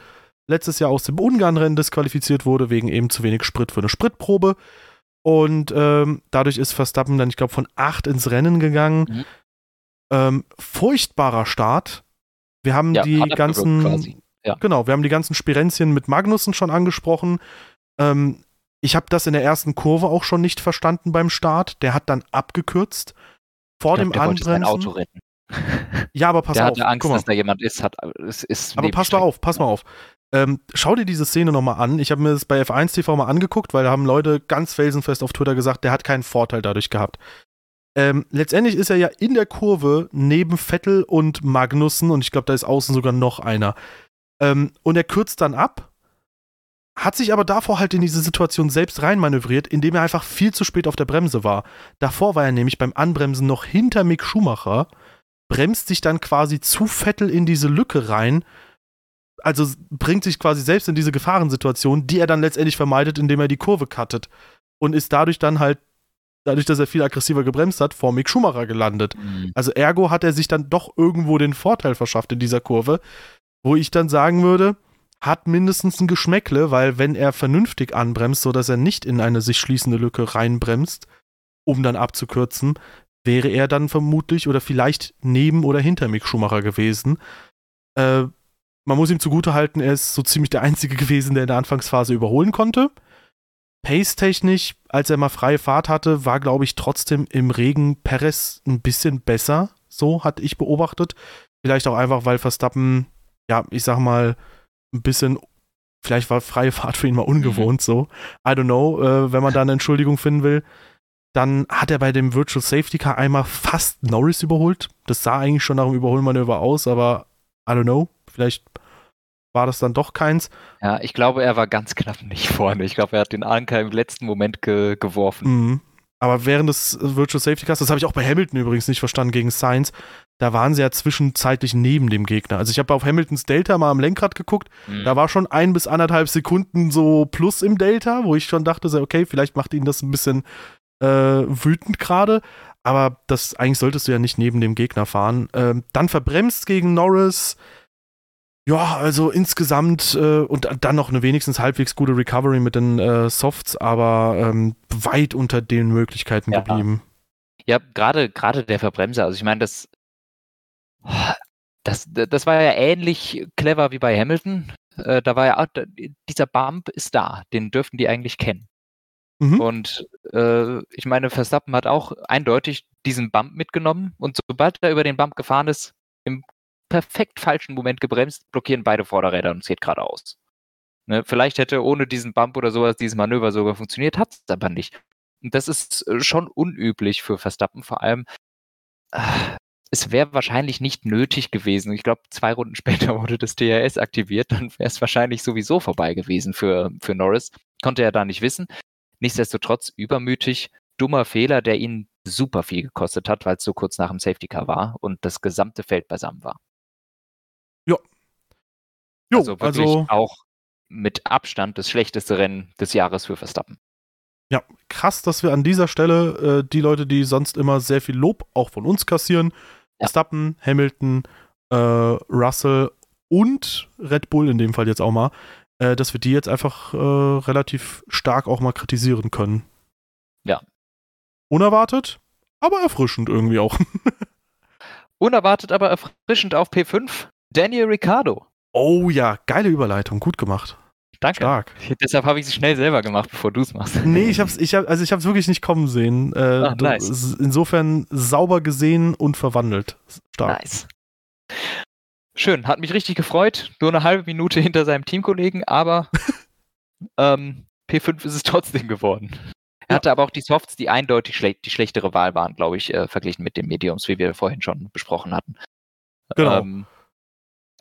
letztes Jahr aus dem Ungarn-Rennen disqualifiziert wurde, wegen eben zu wenig Sprit für eine Spritprobe. Und ähm, dadurch ist Verstappen dann, ich glaube, von 8 ins Rennen gegangen. Mhm. Ähm, furchtbarer Start. Wir haben ja, die ganzen. Ja. Genau, wir haben die ganzen Spirenzien mit Magnussen schon angesprochen. Ähm, ich habe das in der ersten Kurve auch schon nicht verstanden beim Start. Der hat dann abgekürzt. Vor glaub, dem Anbremsen. Auto retten. Ja, aber pass der auf. Hatte Angst, dass da jemand ist, hat, ist, ist Aber pass mal auf, pass mal auf. Ähm, schau dir diese Szene nochmal an. Ich habe mir das bei F1 TV mal angeguckt, weil da haben Leute ganz felsenfest auf Twitter gesagt, der hat keinen Vorteil dadurch gehabt. Ähm, letztendlich ist er ja in der Kurve neben Vettel und Magnussen und ich glaube, da ist außen sogar noch einer. Ähm, und er kürzt dann ab, hat sich aber davor halt in diese Situation selbst reinmanövriert, indem er einfach viel zu spät auf der Bremse war. Davor war er nämlich beim Anbremsen noch hinter Mick Schumacher bremst sich dann quasi zu Vettel in diese Lücke rein. Also bringt sich quasi selbst in diese Gefahrensituation, die er dann letztendlich vermeidet, indem er die Kurve cuttet. Und ist dadurch dann halt, dadurch, dass er viel aggressiver gebremst hat, vor Mick Schumacher gelandet. Mhm. Also ergo hat er sich dann doch irgendwo den Vorteil verschafft in dieser Kurve, wo ich dann sagen würde, hat mindestens ein Geschmäckle, weil wenn er vernünftig anbremst, sodass er nicht in eine sich schließende Lücke reinbremst, um dann abzukürzen, wäre er dann vermutlich oder vielleicht neben oder hinter Mick Schumacher gewesen. Äh, man muss ihm zugutehalten, er ist so ziemlich der Einzige gewesen, der in der Anfangsphase überholen konnte. Pace-technisch, als er mal freie Fahrt hatte, war, glaube ich, trotzdem im Regen Perez ein bisschen besser. So hatte ich beobachtet. Vielleicht auch einfach, weil Verstappen, ja, ich sag mal, ein bisschen, vielleicht war freie Fahrt für ihn mal ungewohnt, mhm. so. I don't know, äh, wenn man da eine Entschuldigung finden will. Dann hat er bei dem Virtual Safety Car einmal fast Norris überholt. Das sah eigentlich schon nach einem Überholmanöver aus, aber I don't know. Vielleicht war das dann doch keins. Ja, ich glaube, er war ganz knapp nicht vorne. Ich glaube, er hat den Anker im letzten Moment ge geworfen. Mhm. Aber während des Virtual Safety Cars, das habe ich auch bei Hamilton übrigens nicht verstanden gegen Sainz, da waren sie ja zwischenzeitlich neben dem Gegner. Also ich habe auf Hamiltons Delta mal am Lenkrad geguckt, mhm. da war schon ein bis anderthalb Sekunden so plus im Delta, wo ich schon dachte, okay, vielleicht macht ihn das ein bisschen äh, wütend gerade. Aber das eigentlich solltest du ja nicht neben dem Gegner fahren. Ähm, dann verbremst gegen Norris. Ja, also insgesamt äh, und dann noch eine wenigstens halbwegs gute Recovery mit den äh, Softs, aber ähm, weit unter den Möglichkeiten ja. geblieben. Ja, gerade gerade der Verbremser. Also ich meine, das, das das war ja ähnlich clever wie bei Hamilton. Äh, da war ja dieser Bump ist da, den dürften die eigentlich kennen. Mhm. Und äh, ich meine, Verstappen hat auch eindeutig diesen Bump mitgenommen und sobald er über den Bump gefahren ist, im perfekt falschen Moment gebremst, blockieren beide Vorderräder und es geht geradeaus. Ne, vielleicht hätte ohne diesen Bump oder sowas dieses Manöver sogar funktioniert, hat es aber nicht. Und das ist äh, schon unüblich für Verstappen, vor allem. Äh, es wäre wahrscheinlich nicht nötig gewesen. Ich glaube, zwei Runden später wurde das DRS aktiviert, dann wäre es wahrscheinlich sowieso vorbei gewesen für, für Norris. Konnte er da nicht wissen. Nichtsdestotrotz übermütig, dummer Fehler, der ihn super viel gekostet hat, weil es so kurz nach dem Safety Car war und das gesamte Feld beisammen war. Ja. Jo, also wirklich also, auch mit Abstand das schlechteste Rennen des Jahres für Verstappen. Ja, krass, dass wir an dieser Stelle äh, die Leute, die sonst immer sehr viel Lob auch von uns kassieren, ja. Verstappen, Hamilton, äh, Russell und Red Bull in dem Fall jetzt auch mal, äh, dass wir die jetzt einfach äh, relativ stark auch mal kritisieren können. Ja. Unerwartet, aber erfrischend irgendwie auch. Unerwartet, aber erfrischend auf P5. Daniel Ricciardo. Oh ja, geile Überleitung, gut gemacht. Danke. Stark. Deshalb habe ich es schnell selber gemacht, bevor du es machst. Nee, ich hab's, ich hab, also ich hab's wirklich nicht kommen sehen. Äh, Ach, nice. Insofern sauber gesehen und verwandelt. Stark. Nice. Schön, hat mich richtig gefreut. Nur eine halbe Minute hinter seinem Teamkollegen, aber ähm, P5 ist es trotzdem geworden. Er ja. hatte aber auch die Softs, die eindeutig schle die schlechtere Wahl waren, glaube ich, äh, verglichen mit den Mediums, wie wir vorhin schon besprochen hatten. Genau. Ähm,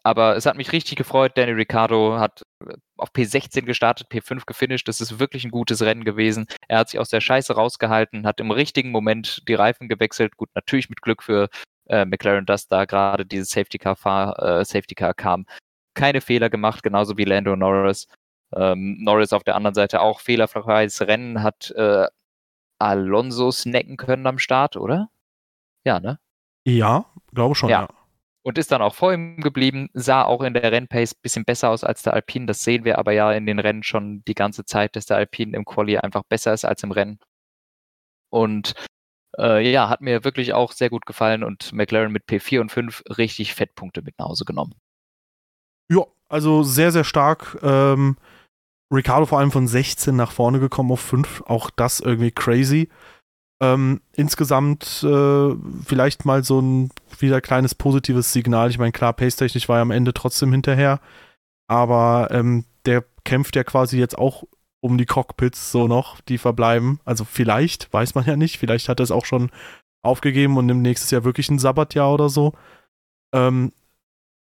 aber es hat mich richtig gefreut. Danny Ricciardo hat äh, auf P16 gestartet, P5 gefinisht. Das ist wirklich ein gutes Rennen gewesen. Er hat sich aus der Scheiße rausgehalten, hat im richtigen Moment die Reifen gewechselt. Gut, natürlich mit Glück für äh, McLaren, dass da gerade dieses Safety Car, äh, Safety Car kam. Keine Fehler gemacht, genauso wie Lando Norris. Ähm, Norris auf der anderen Seite auch fehlerfreies Rennen, hat äh, Alonso snacken können am Start, oder? Ja, ne? Ja, glaube schon, ja. ja. Und ist dann auch vor ihm geblieben, sah auch in der Rennpace ein bisschen besser aus als der Alpine. Das sehen wir aber ja in den Rennen schon die ganze Zeit, dass der Alpine im Quali einfach besser ist als im Rennen. Und äh, ja, hat mir wirklich auch sehr gut gefallen und McLaren mit P4 und 5 richtig Fettpunkte mit nach Hause genommen. Ja, also sehr, sehr stark. Ähm, Ricardo vor allem von 16 nach vorne gekommen auf 5. Auch das irgendwie crazy. Ähm, insgesamt äh, vielleicht mal so ein wieder kleines positives Signal. Ich meine, klar, pace-technisch war er am Ende trotzdem hinterher, aber ähm, der kämpft ja quasi jetzt auch um die Cockpits so noch, die verbleiben. Also vielleicht, weiß man ja nicht. Vielleicht hat er es auch schon aufgegeben und nimmt nächstes Jahr wirklich ein Sabbatjahr oder so. Ähm,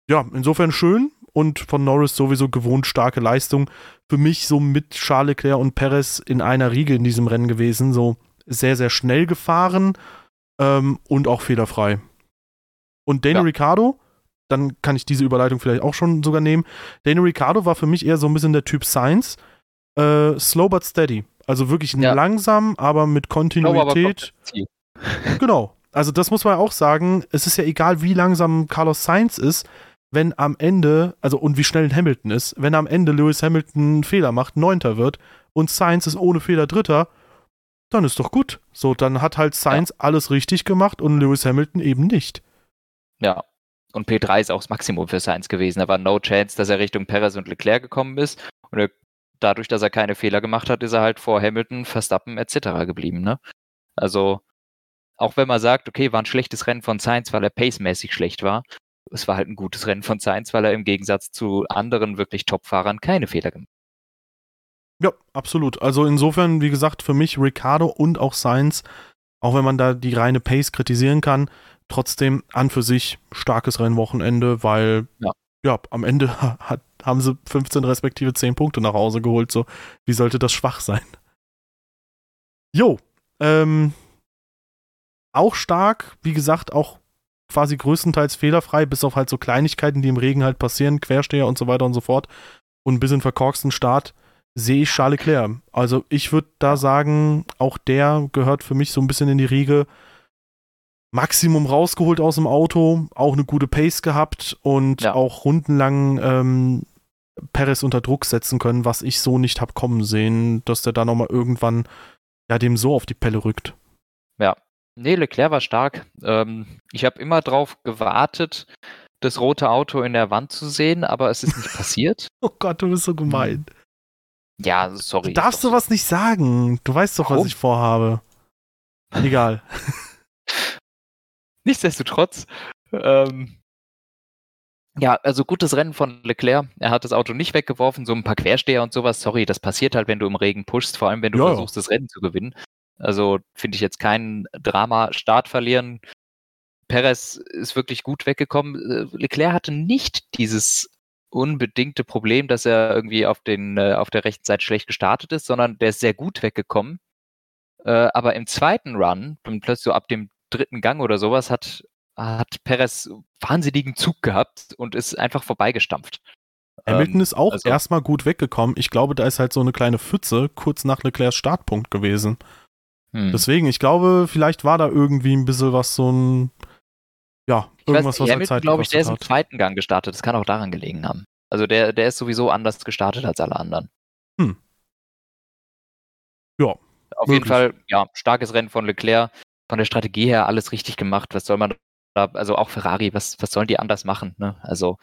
ja, insofern schön und von Norris sowieso gewohnt starke Leistung. Für mich so mit Charles Leclerc und Perez in einer Riege in diesem Rennen gewesen. So sehr, sehr schnell gefahren ähm, und auch fehlerfrei. Und Daniel ja. Ricciardo, dann kann ich diese Überleitung vielleicht auch schon sogar nehmen. Daniel Ricciardo war für mich eher so ein bisschen der Typ Science. Äh, slow but steady. Also wirklich ja. langsam, aber mit Kontinuität. genau. Also das muss man auch sagen. Es ist ja egal, wie langsam Carlos Sainz ist, wenn am Ende, also und wie schnell Hamilton ist, wenn am Ende Lewis Hamilton einen Fehler macht, Neunter wird und Sainz ist ohne Fehler Dritter, dann ist doch gut. So, dann hat halt Sainz ja. alles richtig gemacht und Lewis Hamilton eben nicht. Ja, Und P3 ist auch das Maximum für Sainz gewesen. Da war no chance, dass er Richtung Perez und Leclerc gekommen ist. Und er, dadurch, dass er keine Fehler gemacht hat, ist er halt vor Hamilton, Verstappen etc. geblieben. Ne? Also, auch wenn man sagt, okay, war ein schlechtes Rennen von Sainz, weil er pacemäßig schlecht war, es war halt ein gutes Rennen von Sainz, weil er im Gegensatz zu anderen wirklich Top-Fahrern keine Fehler gemacht hat. Ja, absolut. Also insofern, wie gesagt, für mich Ricardo und auch Sainz, auch wenn man da die reine Pace kritisieren kann, trotzdem an für sich starkes Rennwochenende, weil ja, ja am Ende hat, haben sie 15 respektive 10 Punkte nach Hause geholt. So, wie sollte das schwach sein? Jo, ähm, auch stark, wie gesagt, auch quasi größtenteils fehlerfrei, bis auf halt so Kleinigkeiten, die im Regen halt passieren, Quersteher und so weiter und so fort. Und ein bisschen verkorksten Start sehe ich Charles Leclerc. Also ich würde da sagen, auch der gehört für mich so ein bisschen in die Riege. Maximum rausgeholt aus dem Auto, auch eine gute Pace gehabt und ja. auch rundenlang ähm, Perez unter Druck setzen können, was ich so nicht habe kommen sehen, dass der da nochmal irgendwann ja dem so auf die Pelle rückt. Ja, nee, Leclerc war stark. Ähm, ich habe immer drauf gewartet, das rote Auto in der Wand zu sehen, aber es ist nicht passiert. oh Gott, du bist so gemein. Ja, sorry. Du darfst sowas nicht sagen. Du weißt doch, Warum? was ich vorhabe. Egal. Nichtsdestotrotz, ähm, ja, also gutes Rennen von Leclerc. Er hat das Auto nicht weggeworfen, so ein paar Quersteher und sowas. Sorry, das passiert halt, wenn du im Regen pushst, vor allem wenn du ja. versuchst, das Rennen zu gewinnen. Also finde ich jetzt kein Drama. Start verlieren. Perez ist wirklich gut weggekommen. Äh, Leclerc hatte nicht dieses unbedingte Problem, dass er irgendwie auf, den, äh, auf der rechten Seite schlecht gestartet ist, sondern der ist sehr gut weggekommen. Äh, aber im zweiten Run, plötzlich so ab dem dritten Gang oder sowas, hat, hat Perez wahnsinnigen Zug gehabt und ist einfach vorbeigestampft. Hamilton ähm, ist auch also, erstmal gut weggekommen. Ich glaube, da ist halt so eine kleine Pfütze kurz nach Leclercs Startpunkt gewesen. Hm. Deswegen, ich glaube, vielleicht war da irgendwie ein bisschen was so ein, ja, irgendwas, weiß, was Hamilton, glaube ich, der ist im zweiten Gang gestartet. Das kann auch daran gelegen haben. Also der, der ist sowieso anders gestartet als alle anderen. Hm. Ja. Auf möglich. jeden Fall, ja, starkes Rennen von Leclerc. Von der Strategie her alles richtig gemacht. Was soll man da, also auch Ferrari, was, was sollen die anders machen? Ne? Also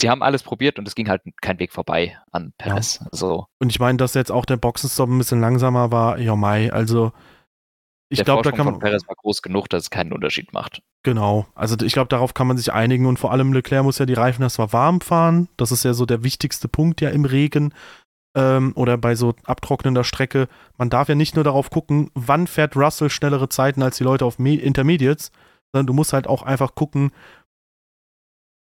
sie haben alles probiert und es ging halt kein Weg vorbei an Perez. Ja. Also, und ich meine, dass jetzt auch der Boxenstopp ein bisschen langsamer war, ja Mai, also ich glaube, da kann man. Von Perez war groß genug, dass es keinen Unterschied macht. Genau, also ich glaube, darauf kann man sich einigen und vor allem Leclerc muss ja die Reifen erstmal warm fahren. Das ist ja so der wichtigste Punkt ja im Regen ähm, oder bei so abtrocknender Strecke. Man darf ja nicht nur darauf gucken, wann fährt Russell schnellere Zeiten als die Leute auf Me Intermediates, sondern du musst halt auch einfach gucken,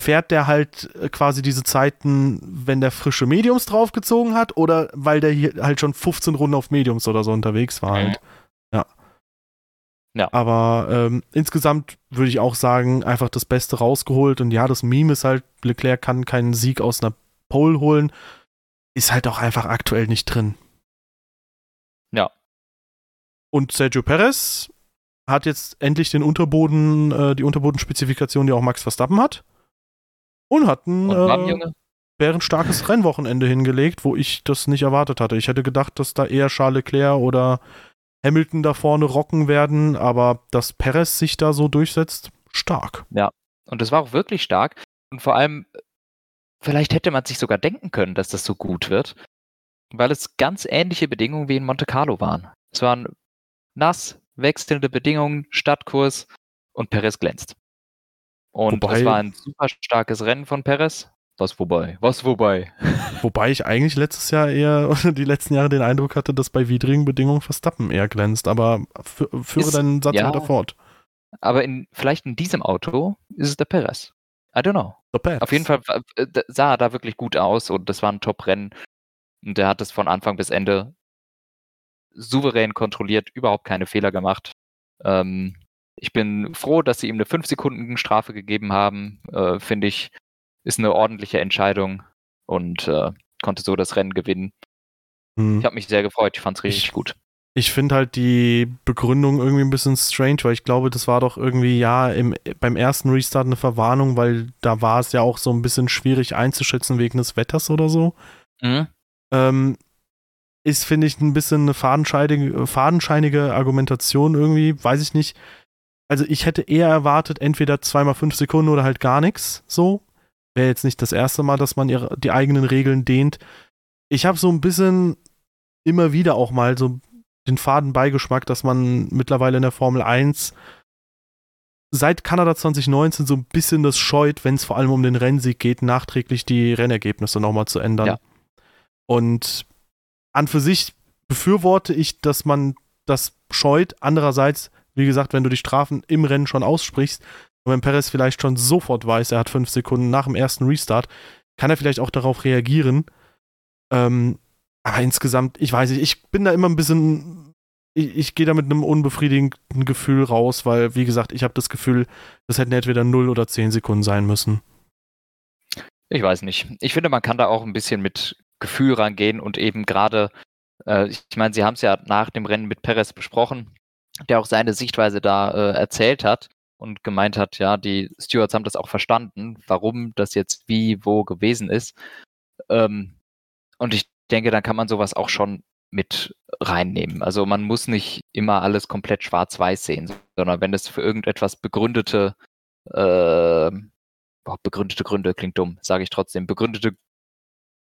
fährt der halt äh, quasi diese Zeiten, wenn der frische Mediums draufgezogen hat oder weil der hier halt schon 15 Runden auf Mediums oder so unterwegs war halt. Ja. Aber ähm, insgesamt würde ich auch sagen, einfach das Beste rausgeholt. Und ja, das Meme ist halt, Leclerc kann keinen Sieg aus einer Pole holen. Ist halt auch einfach aktuell nicht drin. Ja. Und Sergio Perez hat jetzt endlich den Unterboden, äh, die Unterbodenspezifikation, die auch Max Verstappen hat. Und hat ein äh, bärenstarkes Rennwochenende hingelegt, wo ich das nicht erwartet hatte. Ich hätte gedacht, dass da eher Charles Leclerc oder Hamilton da vorne rocken werden, aber dass Perez sich da so durchsetzt, stark. Ja, und das war auch wirklich stark. Und vor allem, vielleicht hätte man sich sogar denken können, dass das so gut wird, weil es ganz ähnliche Bedingungen wie in Monte Carlo waren. Es waren nass, wechselnde Bedingungen, Stadtkurs und Perez glänzt. Und Wobei, es war ein super starkes Rennen von Perez. Was wobei? Was wobei? Wobei ich eigentlich letztes Jahr eher, die letzten Jahre den Eindruck hatte, dass bei widrigen Bedingungen Verstappen eher glänzt. Aber führe deinen Satz ja, weiter fort. Aber in, vielleicht in diesem Auto ist es der Perez. I don't know. Auf jeden Fall sah er da wirklich gut aus und das war ein Top-Rennen. Und er hat es von Anfang bis Ende souverän kontrolliert, überhaupt keine Fehler gemacht. Ähm, ich bin froh, dass sie ihm eine 5 Sekunden Strafe gegeben haben. Äh, Finde ich, ist eine ordentliche Entscheidung und äh, konnte so das Rennen gewinnen. Hm. Ich habe mich sehr gefreut, ich fand es richtig ich, gut. Ich finde halt die Begründung irgendwie ein bisschen strange, weil ich glaube, das war doch irgendwie ja im, beim ersten Restart eine Verwarnung, weil da war es ja auch so ein bisschen schwierig einzuschätzen wegen des Wetters oder so. Mhm. Ähm, ist, finde ich, ein bisschen eine fadenscheinige, fadenscheinige Argumentation irgendwie, weiß ich nicht also ich hätte eher erwartet, entweder zweimal fünf Sekunden oder halt gar nichts. So. Wäre jetzt nicht das erste Mal, dass man ihre, die eigenen Regeln dehnt. Ich habe so ein bisschen immer wieder auch mal so den faden Beigeschmack, dass man mittlerweile in der Formel 1 seit Kanada 2019 so ein bisschen das scheut, wenn es vor allem um den Rennsieg geht, nachträglich die Rennergebnisse nochmal zu ändern. Ja. Und an für sich befürworte ich, dass man das scheut. Andererseits, wie gesagt, wenn du die Strafen im Rennen schon aussprichst und wenn Perez vielleicht schon sofort weiß, er hat fünf Sekunden nach dem ersten Restart, kann er vielleicht auch darauf reagieren. Ähm, aber insgesamt, ich weiß nicht, ich bin da immer ein bisschen ich, ich gehe da mit einem unbefriedigenden Gefühl raus, weil, wie gesagt, ich habe das Gefühl, das hätten entweder 0 oder 10 Sekunden sein müssen. Ich weiß nicht. Ich finde, man kann da auch ein bisschen mit Gefühl rangehen und eben gerade, äh, ich meine, Sie haben es ja nach dem Rennen mit Perez besprochen, der auch seine Sichtweise da äh, erzählt hat und gemeint hat, ja, die Stewards haben das auch verstanden, warum das jetzt wie, wo gewesen ist. Ähm, und ich denke, dann kann man sowas auch schon mit reinnehmen. Also man muss nicht immer alles komplett schwarz-weiß sehen, sondern wenn es für irgendetwas begründete, äh, begründete Gründe klingt dumm, sage ich trotzdem, begründete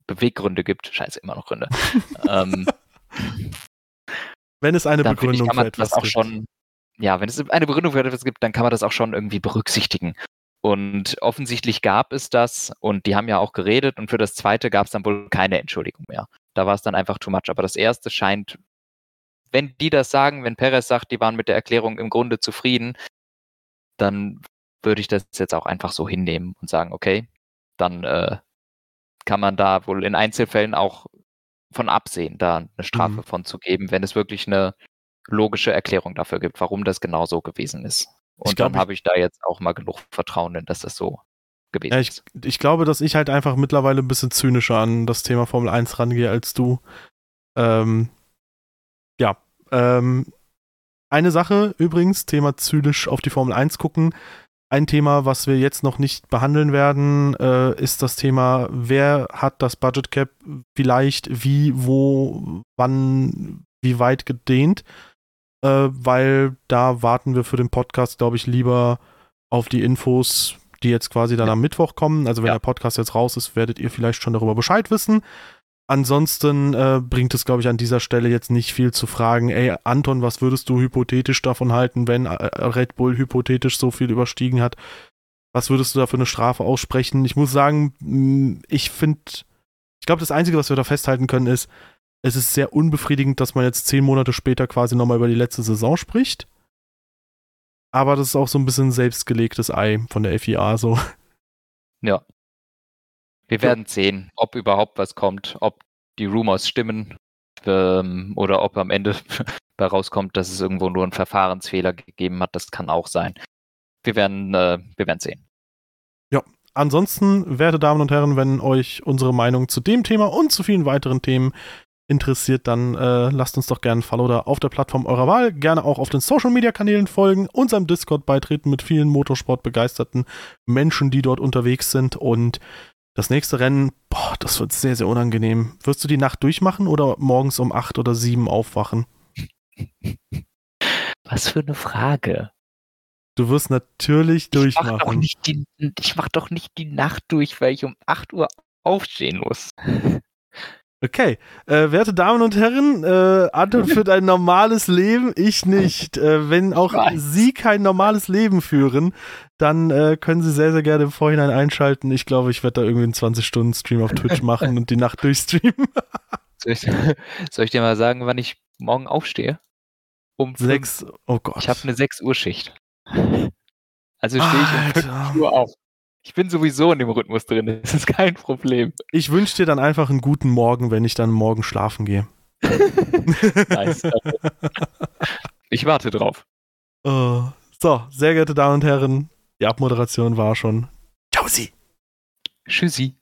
Beweggründe gibt, scheiße, immer noch Gründe. ähm, wenn es eine Begründung ich, für etwas auch gibt. Schon, ja, wenn es eine Begründung für etwas gibt, dann kann man das auch schon irgendwie berücksichtigen. Und offensichtlich gab es das und die haben ja auch geredet und für das zweite gab es dann wohl keine Entschuldigung mehr. Da war es dann einfach too much. Aber das erste scheint, wenn die das sagen, wenn Perez sagt, die waren mit der Erklärung im Grunde zufrieden, dann würde ich das jetzt auch einfach so hinnehmen und sagen, okay, dann äh, kann man da wohl in Einzelfällen auch von absehen, da eine Strafe mhm. von zu geben, wenn es wirklich eine logische Erklärung dafür gibt, warum das genau so gewesen ist. Und glaub, dann habe ich da jetzt auch mal genug Vertrauen in, dass das so gewesen ja, ich, ist. Ich glaube, dass ich halt einfach mittlerweile ein bisschen zynischer an das Thema Formel 1 rangehe als du. Ähm, ja. Ähm, eine Sache übrigens, Thema zynisch auf die Formel 1 gucken. Ein Thema, was wir jetzt noch nicht behandeln werden, äh, ist das Thema, wer hat das Budget Cap vielleicht wie, wo, wann, wie weit gedehnt äh, weil da warten wir für den Podcast, glaube ich, lieber auf die Infos, die jetzt quasi dann ja. am Mittwoch kommen. Also wenn ja. der Podcast jetzt raus ist, werdet ihr vielleicht schon darüber Bescheid wissen. Ansonsten äh, bringt es, glaube ich, an dieser Stelle jetzt nicht viel zu fragen. Ey, Anton, was würdest du hypothetisch davon halten, wenn äh, Red Bull hypothetisch so viel überstiegen hat? Was würdest du da für eine Strafe aussprechen? Ich muss sagen, ich finde, ich glaube, das Einzige, was wir da festhalten können, ist, es ist sehr unbefriedigend, dass man jetzt zehn Monate später quasi nochmal über die letzte Saison spricht. Aber das ist auch so ein bisschen selbstgelegtes Ei von der FIA so. Ja. Wir werden sehen, ob überhaupt was kommt, ob die Rumors stimmen ähm, oder ob am Ende herauskommt, dass es irgendwo nur einen Verfahrensfehler gegeben hat. Das kann auch sein. Wir werden, äh, wir werden sehen. Ja, ansonsten, werte Damen und Herren, wenn euch unsere Meinung zu dem Thema und zu vielen weiteren Themen interessiert, dann äh, lasst uns doch gerne ein Follow da auf der Plattform eurer Wahl. Gerne auch auf den Social Media Kanälen folgen, unserem Discord beitreten mit vielen Motorsport-begeisterten Menschen, die dort unterwegs sind. Und das nächste Rennen, boah, das wird sehr, sehr unangenehm. Wirst du die Nacht durchmachen oder morgens um acht oder sieben aufwachen? Was für eine Frage. Du wirst natürlich ich durchmachen. Mach doch nicht die, ich mach doch nicht die Nacht durch, weil ich um 8 Uhr aufstehen muss. Okay, äh, werte Damen und Herren, äh, Anton führt ein normales Leben, ich nicht. Äh, wenn auch Sie kein normales Leben führen, dann äh, können Sie sehr, sehr gerne im Vorhinein einschalten. Ich glaube, ich werde da irgendwie einen 20-Stunden-Stream auf Twitch machen und die Nacht durchstreamen. soll, ich, soll ich dir mal sagen, wann ich morgen aufstehe? Um sechs. Oh Gott. Ich habe eine 6 Uhr Schicht. Also stehe ich um 5 Uhr auf. Ich bin sowieso in dem Rhythmus drin, das ist kein Problem. Ich wünsche dir dann einfach einen guten Morgen, wenn ich dann morgen schlafen gehe. nice. Ich warte drauf. Uh, so, sehr geehrte Damen und Herren, die Abmoderation war schon. Sie. Tschüssi.